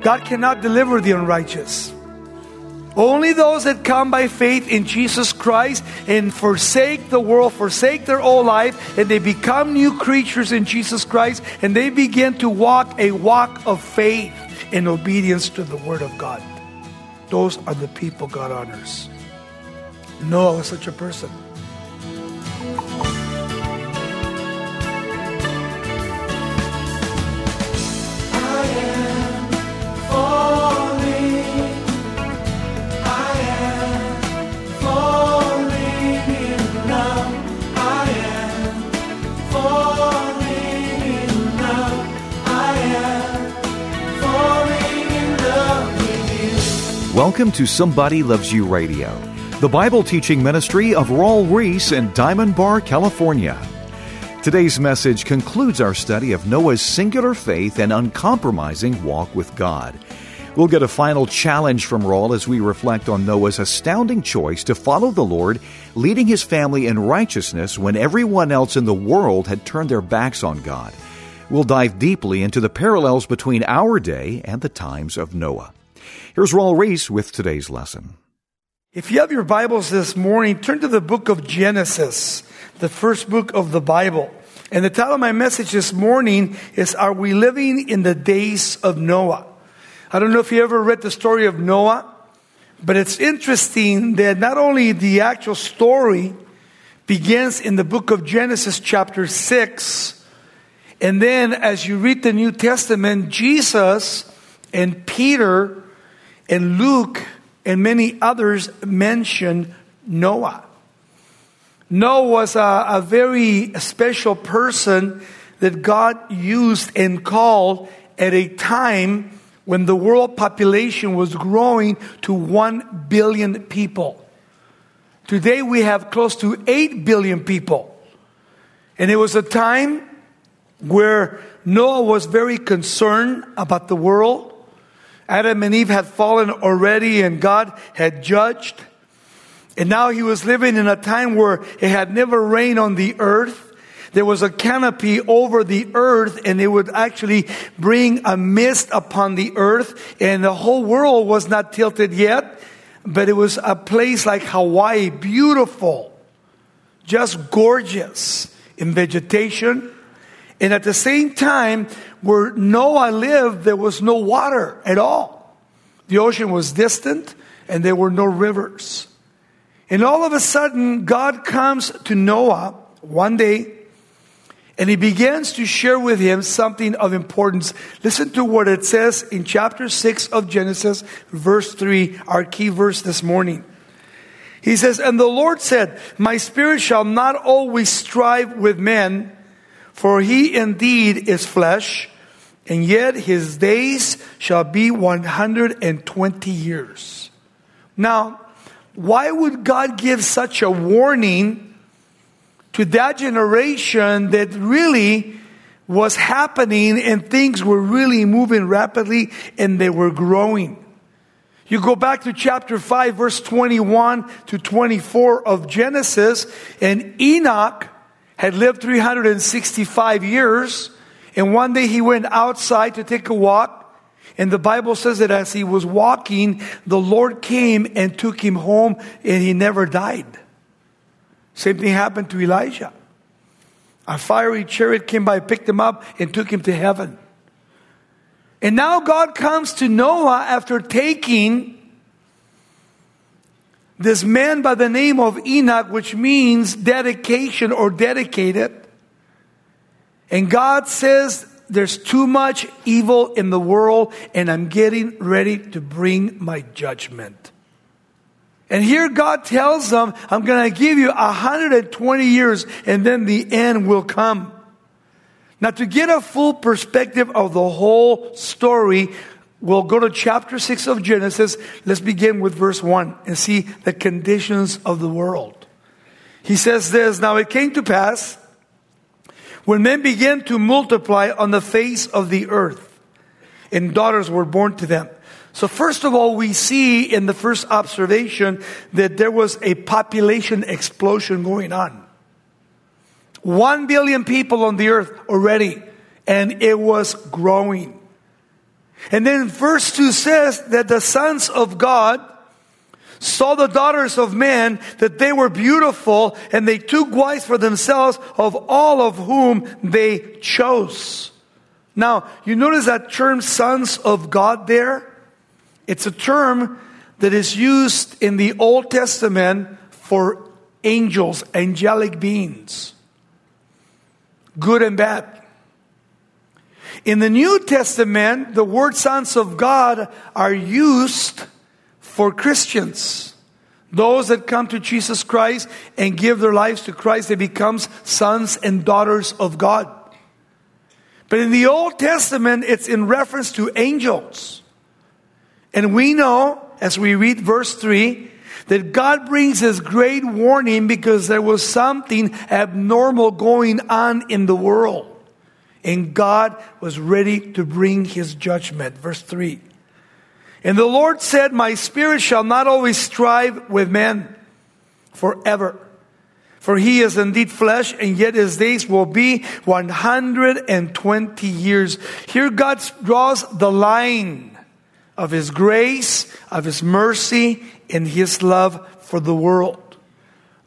God cannot deliver the unrighteous. Only those that come by faith in Jesus Christ and forsake the world, forsake their old life, and they become new creatures in Jesus Christ, and they begin to walk a walk of faith in obedience to the Word of God. Those are the people God honors. Noah was such a person. Welcome to Somebody Loves You Radio, the Bible teaching ministry of Raul Ries in Diamond Bar, California. Today's message concludes our study of Noah's singular faith and uncompromising walk with God. We'll get a final challenge from Raul as we reflect on Noah's astounding choice to follow the Lord, leading his family in righteousness when everyone else in the world had turned their backs on God. We'll dive deeply into the parallels between our day and the times of Noah. Here's Raul Ries with today's lesson. If you have your Bibles this morning, turn to the book of Genesis, the first book of the Bible. And the title of my message this morning is Are We Living in the Days of Noah? I don't know if you ever read the story of Noah, but it's interesting that not only the actual story begins in the book of Genesis, chapter 6, and then as you read the New Testament, Jesus and Peter and Luke and many others mention Noah. Noah was a, a, very special person that God used and called at a time when the world population was growing to 1 billion people. Today we have close to 8 billion people. And it was a time where Noah was very concerned about the world Adam and Eve had fallen already and God had judged. And now he was living in a time where it had never rained on the earth. There was a canopy over the earth and it would actually bring a mist upon the earth and the whole world was not tilted yet, but it was a place like Hawaii, beautiful, just gorgeous in vegetation. And at the same time, where Noah lived, there was no water at all. The ocean was distant and there were no rivers. And all of a sudden, God comes to Noah one day and he begins to share with him something of importance. Listen to what it says in chapter 6 of Genesis, verse 3, our key verse this morning. He says, And the Lord said, My spirit shall not always strive with men for he indeed is flesh, and yet his days shall be 120 years. Now, why would God give such a warning to that generation that really was happening and things were really moving rapidly and they were growing? You go back to chapter 5, verse 21 to 24 of Genesis, and Enoch had lived 365 years, and one day he went outside to take a walk. And the Bible says that as he was walking, the Lord came and took him home, and he never died. Same thing happened to Elijah. A fiery chariot came by, picked him up, and took him to heaven. And now God comes to Noah after taking this man by the name of Enoch, which means dedication or dedicated. And God says, there's too much evil in the world and I'm getting ready to bring my judgment. And here God tells them, I'm going to give you 120 years and then the end will come. Now to get a full perspective of the whole story, We'll go to chapter 6 of Genesis. Let's begin with verse 1 and see the conditions of the world. He says this Now it came to pass when men began to multiply on the face of the earth, and daughters were born to them. So, first of all, we see in the first observation that there was a population explosion going on. One billion people on the earth already, and it was growing. And then verse 2 says that the sons of God saw the daughters of men that they were beautiful and they took wives for themselves of all of whom they chose. Now, you notice that term sons of God there? It's a term that is used in the Old Testament for angels, angelic beings, good and bad. In the New Testament, the word sons of God are used for Christians. Those that come to Jesus Christ and give their lives to Christ, they become sons and daughters of God. But in the Old Testament, it's in reference to angels. And we know, as we read verse 3, that God brings this great warning because there was something abnormal going on in the world. And God was ready to bring his judgment. Verse 3. And the Lord said, My spirit shall not always strive with men forever. For he is indeed flesh, and yet his days will be 120 years. Here God draws the line of his grace, of his mercy, and his love for the world.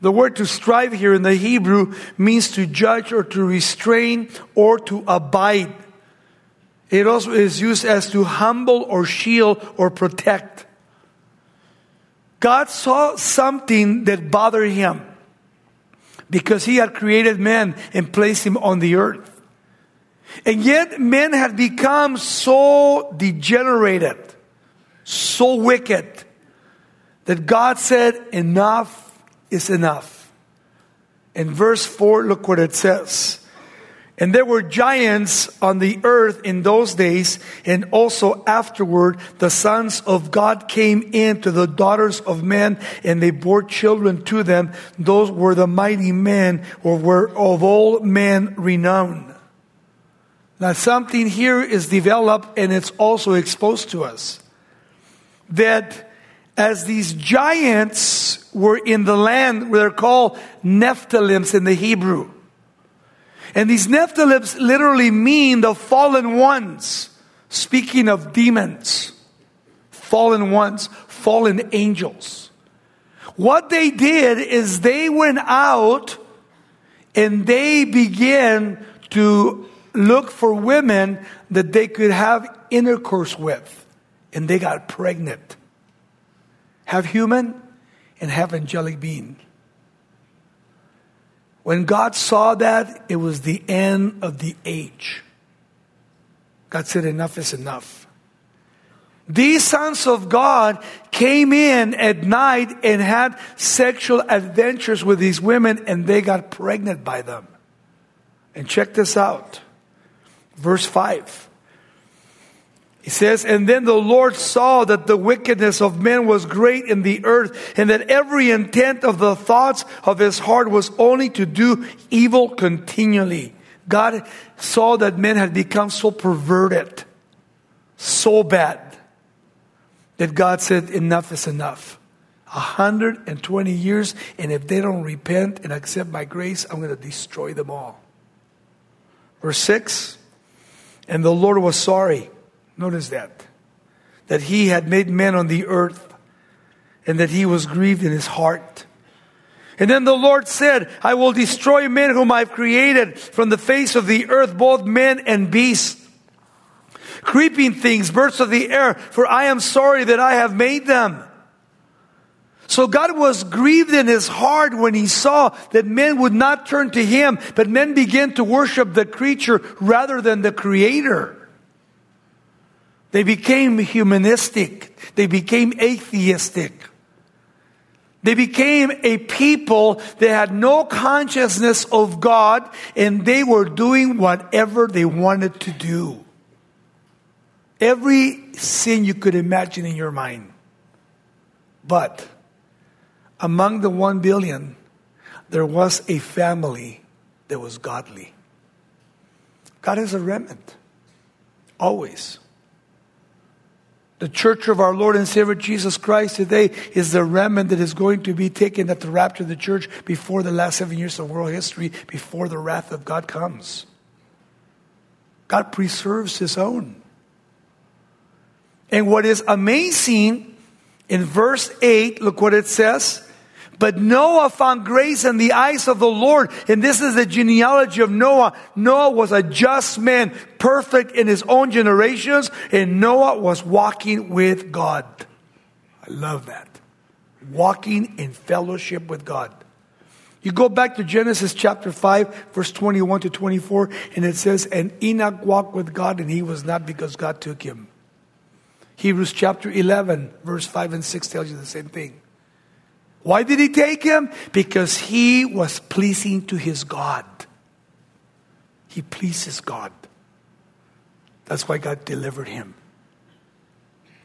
The word to strive here in the Hebrew means to judge or to restrain or to abide. It also is used as to humble or shield or protect. God saw something that bothered him because he had created man and placed him on the earth. And yet men had become so degenerated, so wicked, that God said, enough is enough. In verse 4, look what it says. And there were giants on the earth in those days, and also afterward, the sons of God came in to the daughters of men, and they bore children to them. Those were the mighty men, or were of all men renowned. Now, something here is developed, and it's also exposed to us that as these giants were in the land they're called Nephilims in the Hebrew. And these Nephilims literally mean the fallen ones. Speaking of demons, fallen ones, fallen angels. What they did is they went out and they began to look for women that they could have intercourse with. And they got pregnant have human and have angelic being. When God saw that, it was the end of the age. God said, Enough is enough. These sons of God came in at night and had sexual adventures with these women, and they got pregnant by them. And check this out. Verse 5. He says, And then the Lord saw that the wickedness of men was great in the earth, and that every intent of the thoughts of his heart was only to do evil continually. God saw that men had become so perverted, so bad, that God said, Enough is enough. 120 years, and if they don't repent and accept my grace, I'm going to destroy them all. Verse 6 And the Lord was sorry Notice that. That he had made men on the earth and that he was grieved in his heart. And then the Lord said, I will destroy men whom I've created from the face of the earth, both men and beasts, creeping things, birds of the air, for I am sorry that I have made them. So God was grieved in his heart when he saw that men would not turn to him, but men began to worship the creature rather than the creator. They became humanistic. They became atheistic. They became a people that had no consciousness of God and they were doing whatever they wanted to do. Every sin you could imagine in your mind. But among the one billion, there was a family that was godly. God has a remnant. Always. The church of our Lord and Savior Jesus Christ today is the remnant that is going to be taken at the rapture of the church before the last seven years of world history, before the wrath of God comes. God preserves his own. And what is amazing in verse 8, look what it says. But Noah found grace in the eyes of the Lord. And this is the genealogy of Noah. Noah was a just man, perfect in his own generations, and Noah was walking with God. I love that. Walking in fellowship with God. You go back to Genesis chapter 5, verse 21 to 24, and it says, And Enoch walked with God, and he was not because God took him. Hebrews chapter 11, verse 5 and 6 tells you the same thing. Why did he take him? Because he was pleasing to his God. He pleases God. That's why God delivered him.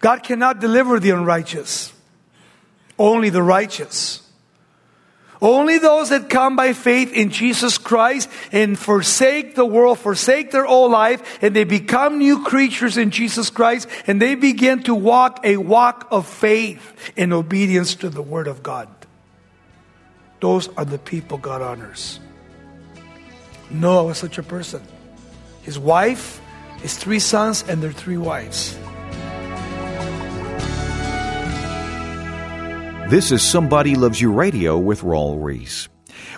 God cannot deliver the unrighteous, only the righteous. Only those that come by faith in Jesus Christ and forsake the world, forsake their old life, and they become new creatures in Jesus Christ, and they begin to walk a walk of faith in obedience to the Word of God. Those are the people God honors. Noah was such a person. His wife, his three sons, and their three wives. This is Somebody Loves You Radio with Raul Ries.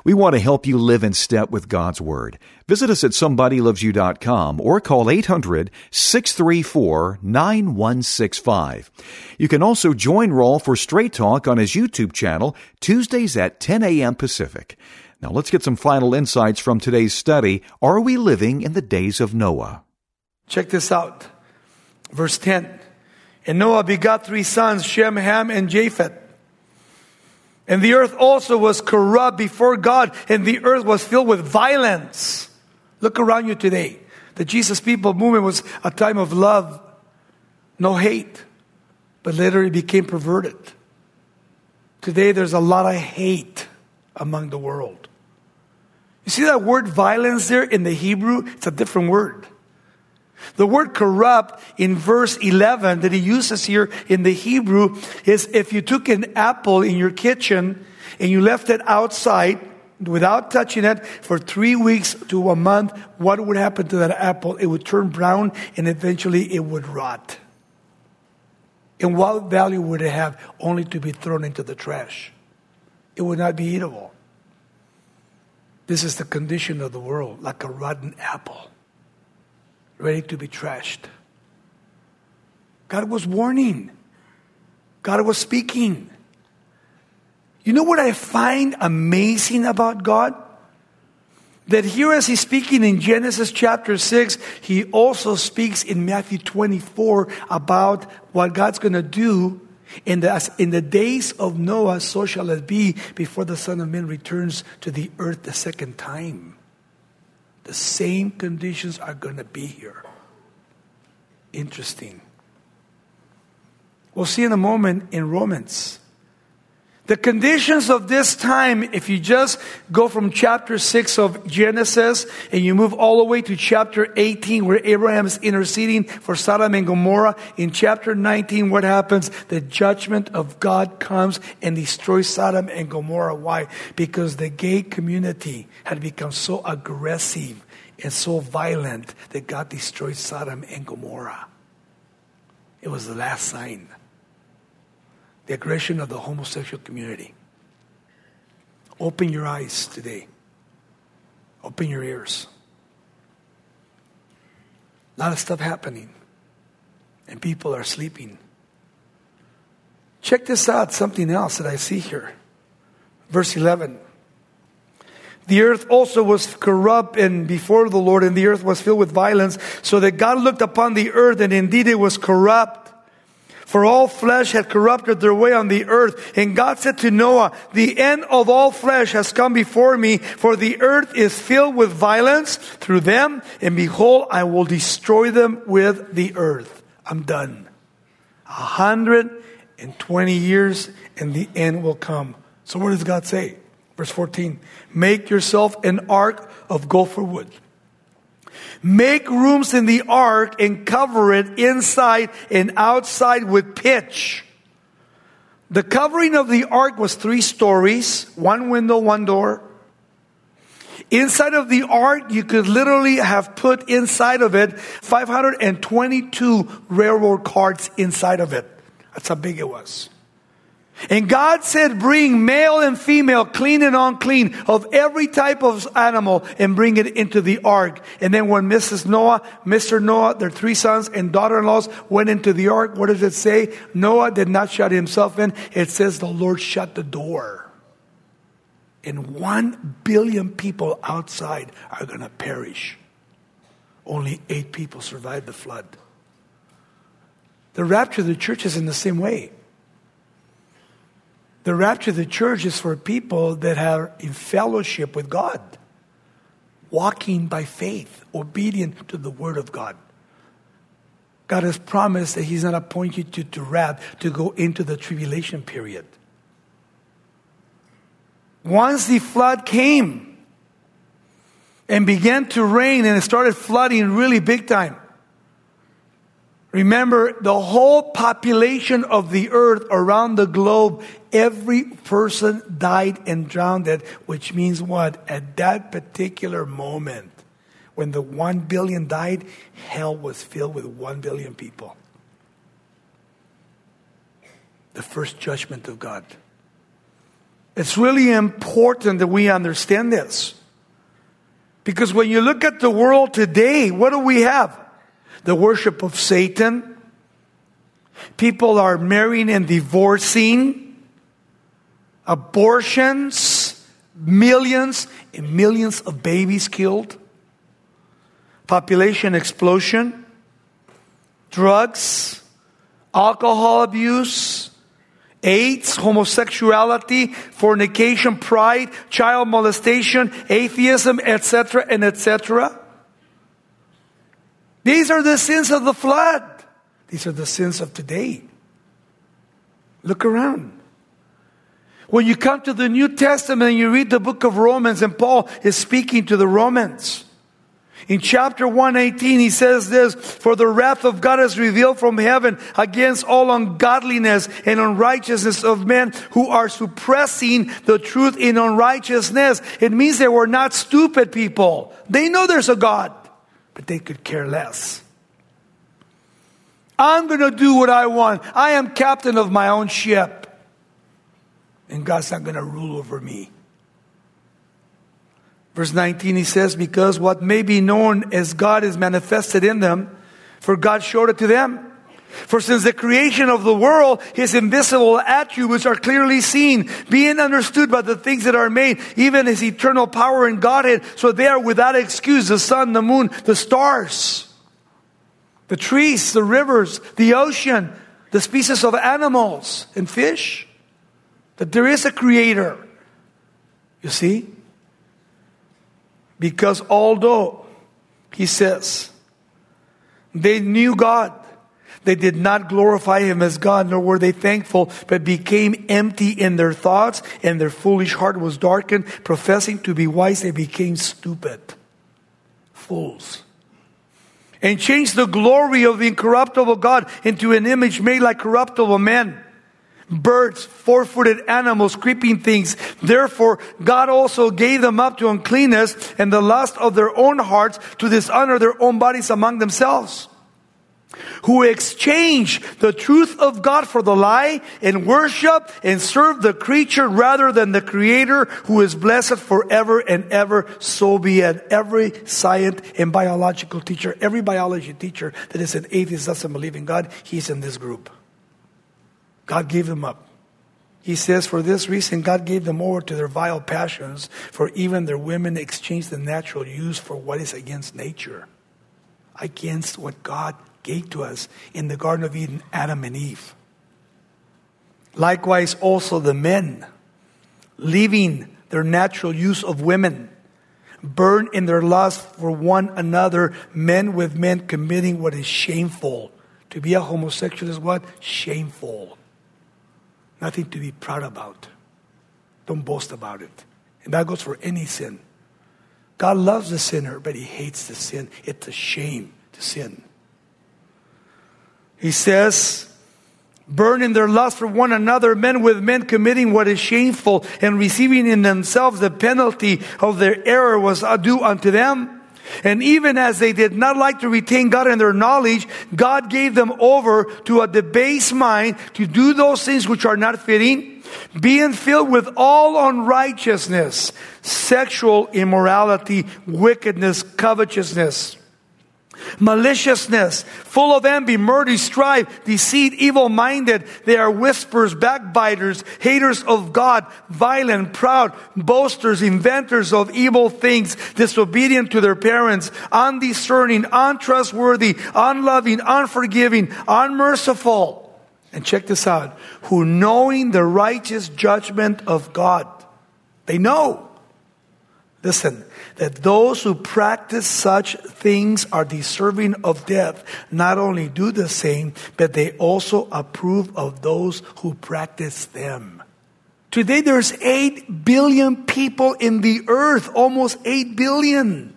We want to help you live in step with God's Word. Visit us at somebodylovesyou.com or call 800 634 9165. You can also join Raul for Straight Talk on his YouTube channel Tuesdays at 10 a.m. Pacific. Now let's get some final insights from today's study. Are we living in the days of Noah? Check this out. Verse 10. And Noah begot three sons, Shem, Ham, and Japheth. And the earth also was corrupt before God, and the earth was filled with violence. Look around you today. The Jesus People movement was a time of love, no hate, but later it became perverted. Today there's a lot of hate among the world. You see that word violence there in the Hebrew? It's a different word. The word corrupt in verse 11 that he uses here in the Hebrew is if you took an apple in your kitchen and you left it outside without touching it for three weeks to a month, what would happen to that apple? It would turn brown and eventually it would rot. And what value would it have? Only to be thrown into the trash. It would not be eatable. This is the condition of the world, like a rotten apple ready to be trashed. God was warning. God was speaking. You know what I find amazing about God? That here, as he's speaking in Genesis chapter 6, he also speaks in Matthew 24 about what God's going to do in the, in the days of Noah, so shall it be before the Son of Man returns to the earth the second time. The same conditions are going to be here. Interesting. We'll see in a moment in Romans. The conditions of this time, if you just go from chapter 6 of Genesis and you move all the way to chapter 18 where Abraham is interceding for Sodom and Gomorrah, in chapter 19, what happens? The judgment of God comes and destroys Sodom and Gomorrah. Why? Because the gay community had become so aggressive and so violent that God destroyed Sodom and Gomorrah. It was the last sign. The aggression of the homosexual community. Open your eyes today. Open your ears. A lot of stuff happening, and people are sleeping. Check this out, something else that I see here. Verse 11. The earth also was corrupt and before the Lord, and the earth was filled with violence, so that God looked upon the earth, and indeed it was corrupt. For all flesh had corrupted their way on the earth. And God said to Noah, the end of all flesh has come before me, for the earth is filled with violence through them, and behold, I will destroy them with the earth. I'm done. A hundred and twenty years, and the end will come. So what does God say? Verse 14 Make yourself an ark of gopher wood. Make rooms in the ark and cover it inside and outside with pitch. The covering of the ark was three stories, one window, one door. Inside of the ark, you could literally have put inside of it 522 railroad carts inside of it. That's how big it was. And God said, bring male and female, clean and unclean, of every type of animal and bring it into the ark. And then when Mrs. Noah, Mr. Noah, their three sons and daughter-in-laws went into the ark, what does it say? Noah did not shut himself in. It says the Lord shut the door. And one billion people outside are going to perish. Only eight people survived the flood. The rapture of the church is in the same way. The rapture of the church is for people that are in fellowship with God, walking by faith, obedient to the word of God. God has promised that He's not appointed you to wrath, to go into the tribulation period. Once the flood came and began to rain and it started flooding really big time, Remember, the whole population of the earth around the globe, every person died and drowned, it, which means what? At that particular moment, when the one billion died, hell was filled with one billion people. The first judgment of God. It's really important that we understand this. Because when you look at the world today, what do we have? The worship of Satan. People are marrying and divorcing, abortions, millions and millions of babies killed, population explosion, drugs, alcohol abuse, AIDS, homosexuality, fornication, pride, child molestation, atheism, etc., and etc. These are the sins of the flood. These are the sins of today. Look around. When you come to the New Testament and you read the book of Romans, and Paul is speaking to the Romans. In chapter 118, he says this, For the wrath of God is revealed from heaven against all ungodliness and unrighteousness of men who are suppressing the truth in unrighteousness. It means they were not stupid people. They know there's a God but they could care less. I'm going to do what I want. I am captain of my own ship. And God's not going to rule over me. Verse 19, he says, Because what may be known as God is manifested in them, for God showed it to them. For since the creation of the world, his invisible attributes are clearly seen, being understood by the things that are made, even his eternal power and Godhead, so they are without excuse the sun, the moon, the stars, the trees, the rivers, the ocean, the species of animals and fish. That there is a creator. You see? Because although, he says, they knew God, they did not glorify him as God, nor were they thankful, but became empty in their thoughts, and their foolish heart was darkened. Professing to be wise, they became stupid. Fools. And changed the glory of the incorruptible God into an image made like corruptible men birds, four footed animals, creeping things. Therefore, God also gave them up to uncleanness and the lust of their own hearts to dishonor their own bodies among themselves who exchange the truth of God for the lie and worship and serve the creature rather than the creator who is blessed forever and ever. So be it. Every science and biological teacher, every biology teacher that is an atheist doesn't believe in God, he's in this group. God gave them up. He says, For this reason, God gave them over to their vile passions, for even their women exchanged the natural use for what is against nature, against what God gave to us in the Garden of Eden, Adam and Eve. Likewise, also the men, leaving their natural use of women, burn in their lust for one another, men with men committing what is shameful. To be a homosexual is what? Shameful. Nothing to be proud about. Don't boast about it. And that goes for any sin. God loves the sinner, but he hates the sin. It's a shame to sin. He says, burn in their lust for one another, men with men committing what is shameful and receiving in themselves the penalty of their error was due unto them. And even as they did not like to retain God in their knowledge, God gave them over to a debased mind to do those things which are not fitting, being filled with all unrighteousness, sexual immorality, wickedness, covetousness maliciousness, full of envy, murder, strife, deceit, evil minded. They are whisperers, backbiters, haters of God, violent, proud, boasters, inventors of evil things, disobedient to their parents, undiscerning, untrustworthy, unloving, unforgiving, unmerciful. And check this out who knowing the righteous judgment of God, they know. Listen, that those who practice such things are deserving of death not only do the same, but they also approve of those who practice them. Today there's 8 billion people in the earth, almost 8 billion.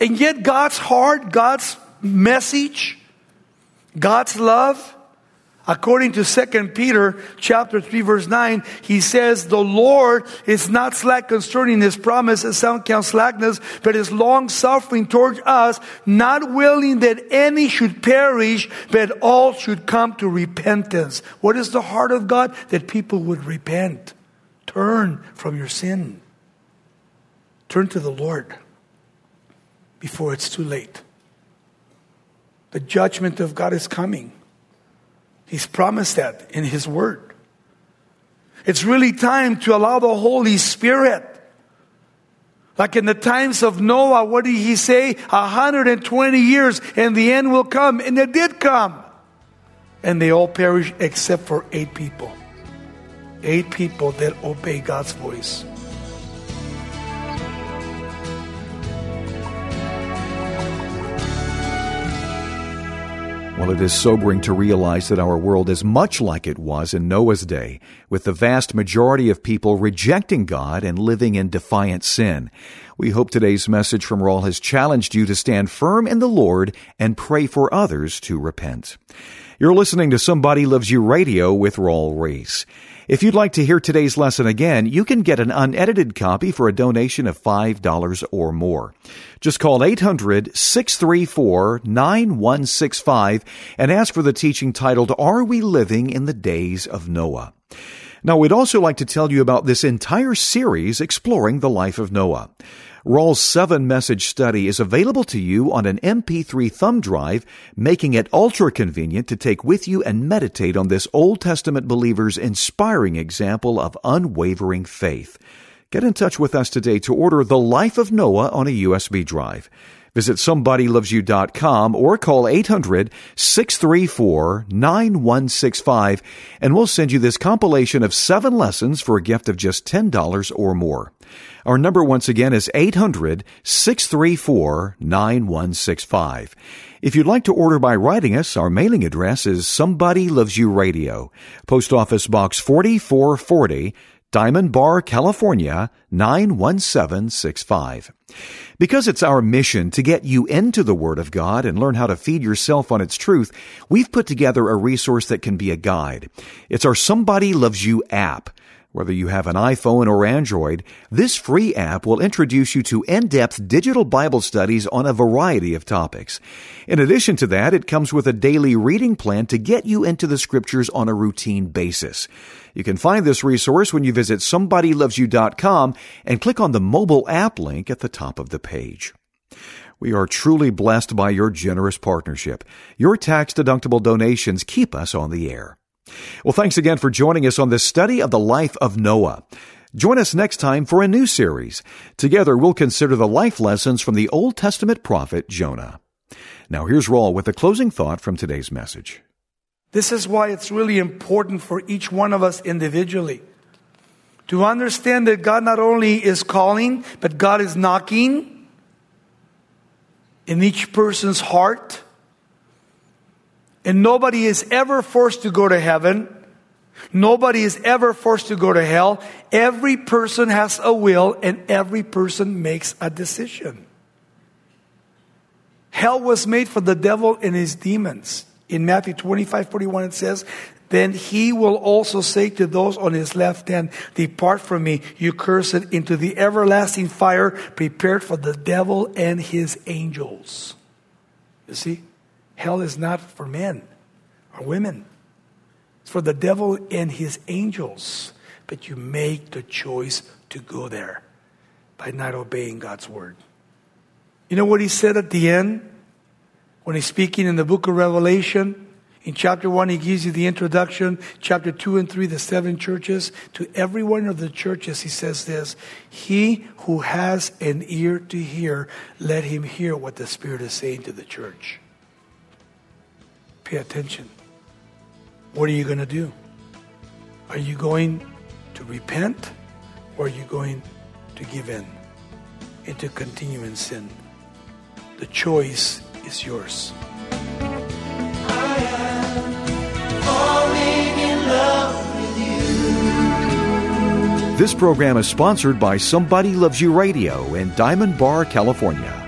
And yet God's heart, God's message, God's love According to 2 Peter chapter 3 verse 9, he says, the Lord is not slack concerning his promise, as some count slackness, but is long suffering towards us, not willing that any should perish, but all should come to repentance. What is the heart of God? That people would repent. Turn from your sin. Turn to the Lord before it's too late. The judgment of God is coming. He's promised that in His Word. It's really time to allow the Holy Spirit. Like in the times of Noah, what did he say? 120 years and the end will come. And it did come. And they all perished except for eight people. Eight people that obey God's voice. Well, it is sobering to realize that our world is much like it was in Noah's day, with the vast majority of people rejecting God and living in defiant sin. We hope today's message from Raul has challenged you to stand firm in the Lord and pray for others to repent. You're listening to Somebody Loves You Radio with Raul Ries. If you'd like to hear today's lesson again, you can get an unedited copy for a donation of $5 or more. Just call 800-634-9165 and ask for the teaching titled, Are We Living in the Days of Noah? Now, we'd also like to tell you about this entire series exploring the life of Noah. Raul's seven message study is available to you on an MP3 thumb drive, making it ultra convenient to take with you and meditate on this Old Testament believer's inspiring example of unwavering faith. Get in touch with us today to order The Life of Noah on a USB drive. Visit somebodylovesyou.com or call 800 634 9165 and we'll send you this compilation of seven lessons for a gift of just $10 or more. Our number once again is 800 634 9165. If you'd like to order by writing us, our mailing address is Somebody Loves You Radio, Post Office Box 4440, Diamond Bar, California 91765. Because it's our mission to get you into the Word of God and learn how to feed yourself on its truth, we've put together a resource that can be a guide. It's our Somebody Loves You app. Whether you have an iPhone or Android, this free app will introduce you to in-depth digital Bible studies on a variety of topics. In addition to that, it comes with a daily reading plan to get you into the scriptures on a routine basis. You can find this resource when you visit somebodylovesyou.com and click on the mobile app link at the top of the page. We are truly blessed by your generous partnership. Your tax deductible donations keep us on the air. Well, thanks again for joining us on this study of the life of Noah. Join us next time for a new series. Together, we'll consider the life lessons from the Old Testament prophet Jonah. Now, here's Raul with a closing thought from today's message. This is why it's really important for each one of us individually to understand that God not only is calling, but God is knocking in each person's heart and nobody is ever forced to go to heaven. Nobody is ever forced to go to hell. Every person has a will and every person makes a decision. Hell was made for the devil and his demons. In Matthew 25, 41, it says, Then he will also say to those on his left hand, Depart from me, you cursed, into the everlasting fire prepared for the devil and his angels. You see, hell is not for men or women, it's for the devil and his angels. But you make the choice to go there by not obeying God's word. You know what he said at the end? when he's speaking in the book of Revelation. In chapter 1, he gives you the introduction. Chapter 2 and 3, the seven churches. To every one of the churches, he says this He who has an ear to hear, let him hear what the Spirit is saying to the church. Pay attention. What are you going to do? Are you going to repent or are you going to give in and to continue in sin? The choice is yours. This program is sponsored by Somebody Loves You Radio in Diamond Bar, California.